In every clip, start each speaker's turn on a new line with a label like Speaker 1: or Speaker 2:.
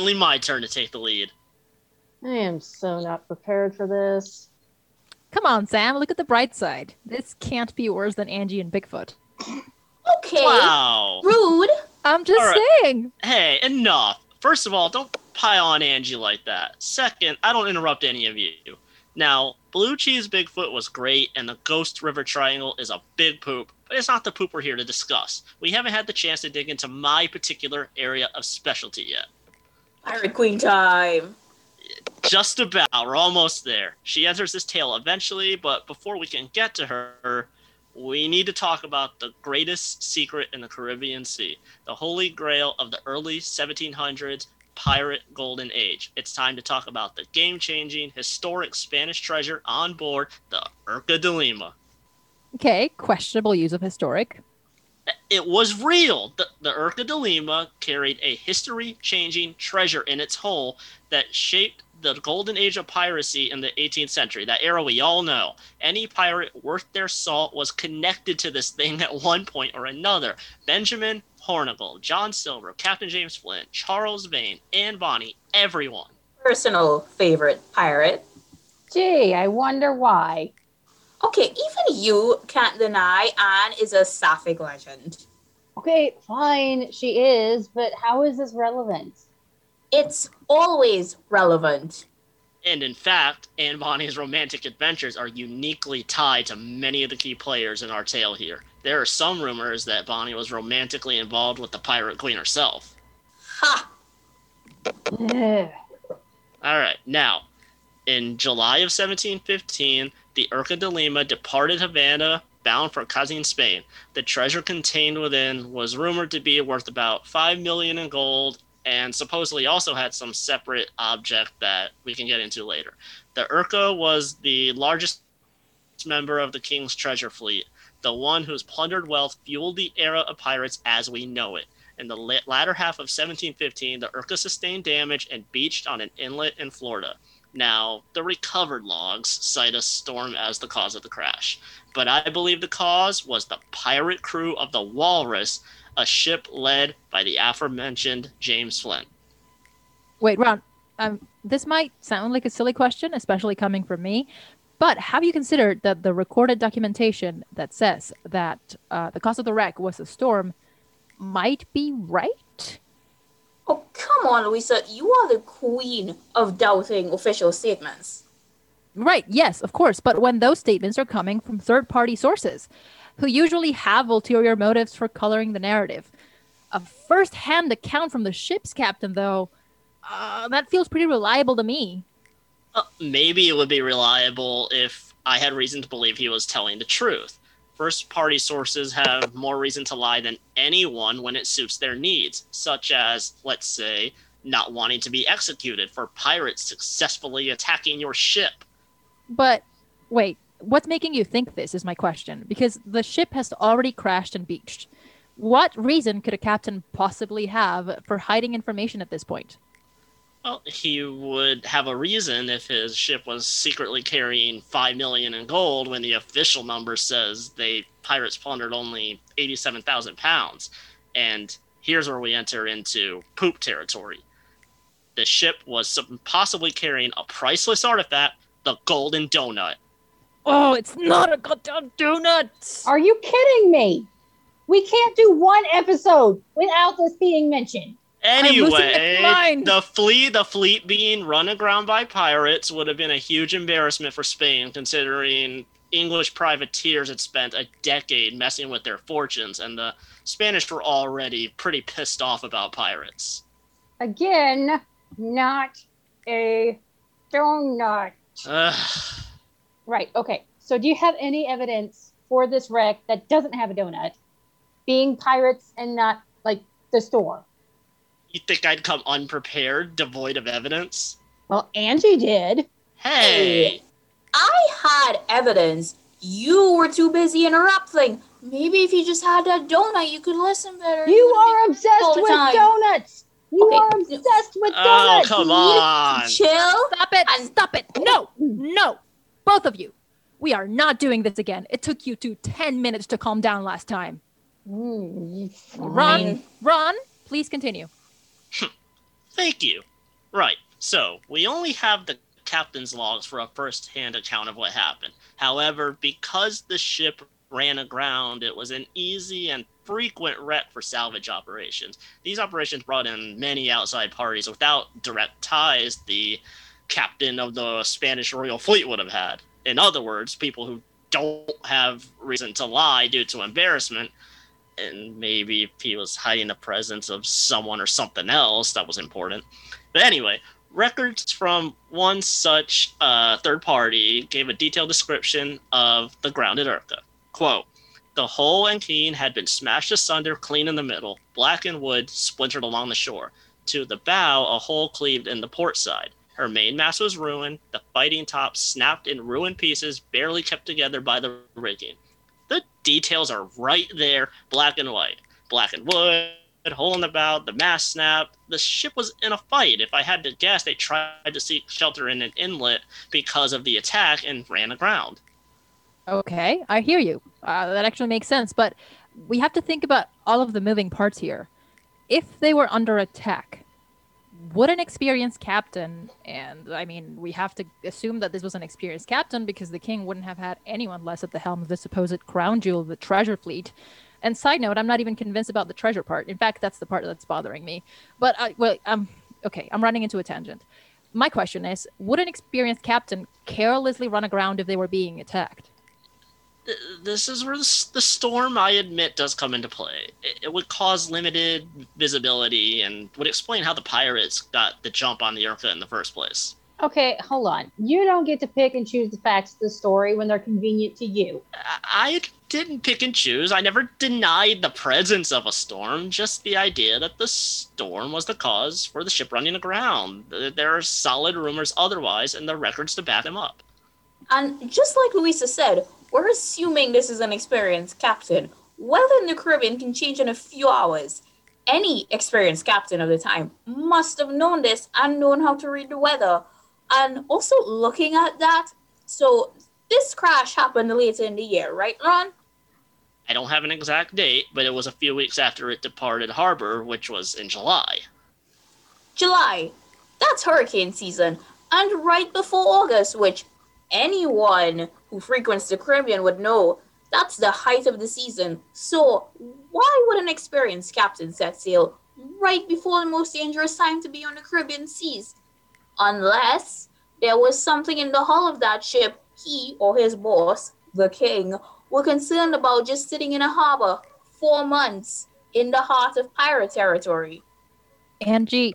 Speaker 1: finally my turn to take the lead.
Speaker 2: I am so not prepared for this.
Speaker 3: Come on, Sam, look at the bright side. This can't be worse than Angie and Bigfoot.
Speaker 4: Okay.
Speaker 1: Wow.
Speaker 4: Rude.
Speaker 3: I'm just
Speaker 1: All right.
Speaker 3: saying.
Speaker 1: Hey, enough. First of all, don't pile on Angie like that. Second, I don't interrupt any of you. Now, Blue Cheese Bigfoot was great, and the Ghost River Triangle is a big poop, but it's not the poop we're here to discuss. We haven't had the chance to dig into my particular area of specialty yet.
Speaker 4: Pirate Queen time.
Speaker 1: Just about. We're almost there. She enters this tale eventually, but before we can get to her, we need to talk about the greatest secret in the Caribbean Sea, the holy grail of the early 1700s pirate golden age. It's time to talk about the game changing, historic Spanish treasure on board the Urca de Lima.
Speaker 3: Okay, questionable use of historic.
Speaker 1: It was real. The, the Urca de Lima carried a history changing treasure in its hull that shaped the golden age of piracy in the 18th century, that era we all know. Any pirate worth their salt was connected to this thing at one point or another. Benjamin Hornigold, John Silver, Captain James Flint, Charles Vane, Anne Bonny, everyone.
Speaker 4: Personal favorite pirate.
Speaker 2: Gee, I wonder why.
Speaker 4: Okay, even you can't deny Anne is a sapphic legend.
Speaker 2: Okay, fine, she is, but how is this relevant?
Speaker 4: It's always relevant.
Speaker 1: And in fact, Anne Bonny's romantic adventures are uniquely tied to many of the key players in our tale here. There are some rumors that Bonny was romantically involved with the pirate queen herself.
Speaker 4: Ha!
Speaker 1: All right, now, in July of 1715, the Urca de Lima departed Havana bound for Cadiz, Spain. The treasure contained within was rumored to be worth about 5 million in gold and supposedly also had some separate object that we can get into later. The Urca was the largest member of the king's treasure fleet, the one whose plundered wealth fueled the era of pirates as we know it. In the latter half of 1715, the Urca sustained damage and beached on an inlet in Florida. Now, the recovered logs cite a storm as the cause of the crash, but I believe the cause was the pirate crew of the Walrus, a ship led by the aforementioned James Flint.
Speaker 3: Wait, Ron, um, this might sound like a silly question, especially coming from me, but have you considered that the recorded documentation that says that uh, the cause of the wreck was a storm might be right?
Speaker 4: Oh, come on, Louisa. You are the queen of doubting official statements.
Speaker 3: Right, yes, of course, but when those statements are coming from third party sources who usually have ulterior motives for coloring the narrative. A first hand account from the ship's captain, though, uh, that feels pretty reliable to me.
Speaker 1: Uh, maybe it would be reliable if I had reason to believe he was telling the truth. First party sources have more reason to lie than anyone when it suits their needs, such as, let's say, not wanting to be executed for pirates successfully attacking your ship.
Speaker 3: But wait, what's making you think this is my question? Because the ship has already crashed and beached. What reason could a captain possibly have for hiding information at this point?
Speaker 1: Well, he would have a reason if his ship was secretly carrying five million in gold when the official number says they pirates plundered only eighty-seven thousand pounds. And here's where we enter into poop territory. The ship was possibly carrying a priceless artifact, the Golden Donut.
Speaker 3: Oh, it's not a goddamn donut!
Speaker 2: Are you kidding me? We can't do one episode without this being mentioned.
Speaker 3: Losing my
Speaker 1: Anyway, the fleet, the fleet being run aground by pirates would have been a huge embarrassment for Spain, considering English privateers had spent a decade messing with their fortunes, and the Spanish were already pretty pissed off about pirates.
Speaker 2: Again, not a donut.
Speaker 1: Ugh.
Speaker 2: Right, okay. So do you have any evidence for this wreck that doesn't have a donut being pirates and not like the store?
Speaker 1: You think I'd come unprepared, devoid of evidence?
Speaker 2: Well, Angie did.
Speaker 1: Hey,
Speaker 4: I had evidence. You were too busy interrupting. Maybe if you just had that donut, you could listen better.
Speaker 2: You
Speaker 4: would
Speaker 2: are
Speaker 4: be
Speaker 2: obsessed with
Speaker 4: time.
Speaker 2: donuts. You
Speaker 4: Okay.
Speaker 2: are obsessed with
Speaker 1: oh
Speaker 2: donuts.
Speaker 1: come
Speaker 4: You
Speaker 1: on!
Speaker 4: Chill.
Speaker 3: Stop it!
Speaker 4: And-
Speaker 3: Stop it! No! No! Both of you! We are not doing this again. It took you two 10 minutes to calm down last time.
Speaker 2: Mm,
Speaker 3: Ron. Ron, please continue. Hmm.
Speaker 1: Thank you. Right. So, we only have the captain's logs for a first hand account of what happened. However, because the ship ran aground, it was an easy and frequent wreck for salvage operations. These operations brought in many outside parties without direct ties the captain of the Spanish royal fleet would have had. In other words, people who don't have reason to lie due to embarrassment and maybe if he was hiding the presence of someone or something else that was important. But anyway, records from one such uh, third party gave a detailed description of the grounded Urca. Quote, the hull and keen had been smashed asunder clean in the middle, blackened wood splintered along the shore. To the bow, a hole cleaved in the port side. Her mainmast was ruined, the fighting top snapped in ruined pieces, barely kept together by the rigging. Details are right there, black and white. black and wood, hole in the bow, the mast snapped. The ship was in a fight. If I had to guess, they tried to seek shelter in an inlet because of the attack and ran aground.
Speaker 3: Okay, I hear you. Uh, that actually makes sense, but we have to think about all of the moving parts here. If they were under attack, would an experienced captain, and I mean, we have to assume that this was an experienced captain because the king wouldn't have had anyone less at the helm of the supposed crown jewel of the treasure fleet. And side note, I'm not even convinced about the treasure part. In fact, that's the part that's bothering me. But I, well, um, okay, I'm running into a tangent. My question is, would an experienced captain carelessly run aground if they were being attacked?
Speaker 1: Th- This is where the, the storm, I admit, does come into play. It, it would cause limited visibility and would explain how the pirates got the jump on the Urca in the first place.
Speaker 2: Okay, hold on. You don't get to pick and choose the facts of the story when they're convenient to you.
Speaker 1: I I didn't pick and choose. I never denied the presence of a storm, just the idea that the storm was the cause for the ship running aground. There are solid rumors otherwise, and the records to back them up.
Speaker 4: And just like Louisa said, we're assuming this is an experienced captain. Weather in the Caribbean can change in a few hours. Any experienced captain of the time must have known this and known how to read the weather. And also looking at that, so this crash happened later in the year, right, Ron?
Speaker 1: I don't have an exact date, but it was a few weeks after it departed harbor, which was in July.
Speaker 4: July. That's hurricane season. And right before August, which anyone who frequents the Caribbean would know, that's the height of the season. So, why would an experienced captain set sail right before the most dangerous time to be on the Caribbean seas? Unless there was something in the hull of that ship he or his boss, the king, were concerned about just sitting in a harbor four months in the heart of pirate territory.
Speaker 3: Angie,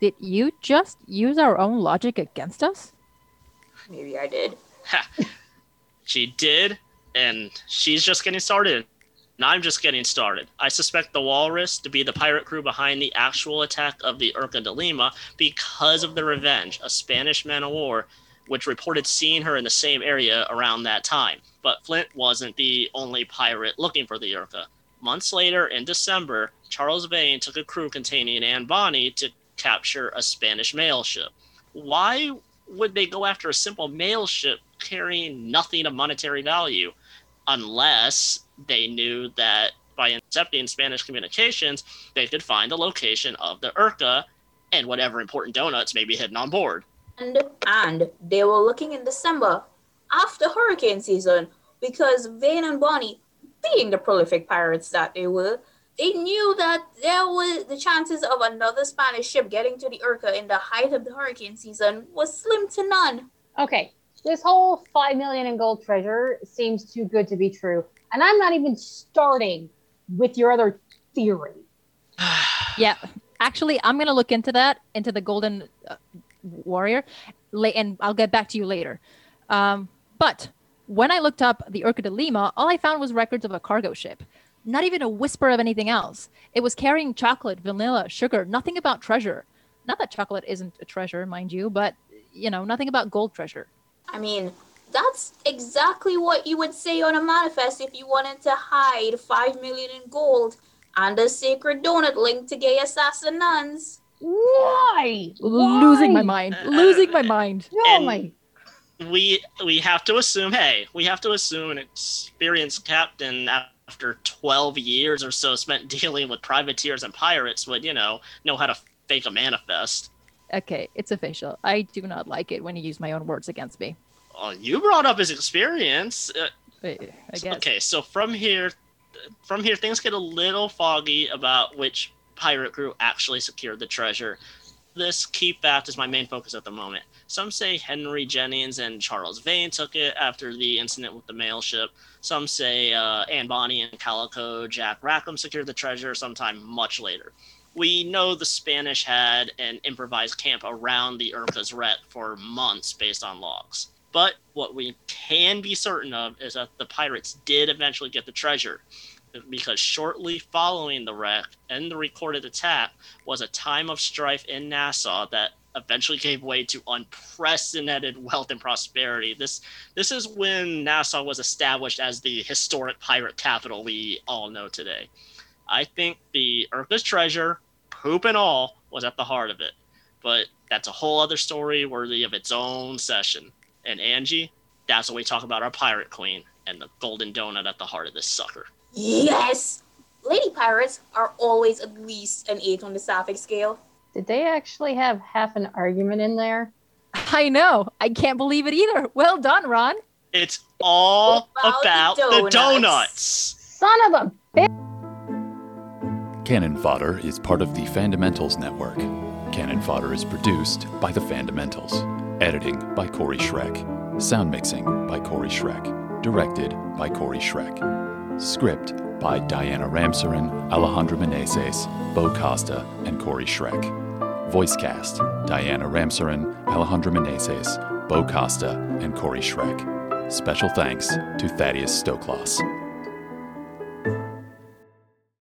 Speaker 3: did you just use our own logic against us?
Speaker 4: Maybe I did.
Speaker 1: She did, and she's just getting started. And I'm just getting started. I suspect the Walrus to be the pirate crew behind the actual attack of the Urca de Lima because of the Revenge, a Spanish man of war, which reported seeing her in the same area around that time. But Flint wasn't the only pirate looking for the Urca. Months later, in December, Charles Vane took a crew containing Anne Bonny to capture a Spanish mail ship. Why would they go after a simple mail ship carrying nothing of monetary value unless they knew that by intercepting Spanish communications, they could find the location of the Urca and whatever important donuts may be hidden on board.
Speaker 4: And and they were looking in December after hurricane season because Vane and Bonny, being the prolific pirates that they were, they knew that there was the chances of another Spanish ship getting to the Urca in the height of the hurricane season was slim to none.
Speaker 2: Okay, this whole five million in gold treasure seems too good to be true, and I'm not even starting with your other theory.
Speaker 3: Yeah, actually, I'm gonna look into that, into the Golden uh, Warrior, la- and I'll get back to you later. Um, but when I looked up the Urca de Lima, all I found was records of a cargo ship. Not even a whisper of anything else. It was carrying chocolate, vanilla, sugar, nothing about treasure. Not that chocolate isn't a treasure, mind you, but you know, nothing about gold treasure.
Speaker 4: I mean, that's exactly what you would say on a manifest if you wanted to hide five million in gold and a sacred donut linked to gay assassin nuns.
Speaker 2: Why?
Speaker 3: Losing my mind.
Speaker 1: Uh,
Speaker 3: Losing my mind.
Speaker 2: Oh my!
Speaker 1: we we have to assume hey we have to assume an experienced captain after 12 years or so spent dealing with privateers and pirates would you know know how to fake a manifest.
Speaker 3: Okay, it's official. I do not like it when you use my own words against me.
Speaker 1: Well, you brought up his experience. Uh,
Speaker 3: I I guess.
Speaker 1: Okay, so from here, from here, things get a little foggy about which pirate crew actually secured the treasure. This keep fact is my main focus at the moment. Some say Henry Jennings and Charles Vane took it after the incident with the mail ship. Some say uh, Anne Bonny and Calico Jack Rackham secured the treasure sometime much later. We know the Spanish had an improvised camp around the Urca's wreck for months based on logs. But what we can be certain of is that the pirates did eventually get the treasure, because shortly following the wreck and the recorded attack was a time of strife in Nassau that eventually gave way to unprecedented wealth and prosperity. This this is when Nassau was established as the historic pirate capital we all know today. I think the Urca's treasure, poop and all, was at the heart of it. But that's a whole other story worthy of its own session. And Angie, that's when we talk about our pirate queen and the golden donut at the heart of this sucker.
Speaker 4: Yes! Lady pirates are always at least an 8 on the Sapphic scale.
Speaker 2: Did they actually have half an argument in there?
Speaker 3: I know. I can't believe it either. Well done, Ron.
Speaker 1: It's all
Speaker 4: About
Speaker 1: about,
Speaker 4: the
Speaker 1: the
Speaker 4: donuts.
Speaker 1: donuts.
Speaker 2: Son of a
Speaker 5: Cannon Fodder is part of the Fundamentals Network. Cannon Fodder is produced by the Fundamentals. Editing by Corey Schreck. Sound mixing by Corey Schreck. Directed by Corey Schreck. Script by Diana Ramsarin, Alejandro Meneses, Bo Costa, and Corey Schreck. Voice cast Diana Ramsarin, Alejandro Meneses, Bo Costa, and Corey Schreck. Special thanks to Thaddeus Stoklos.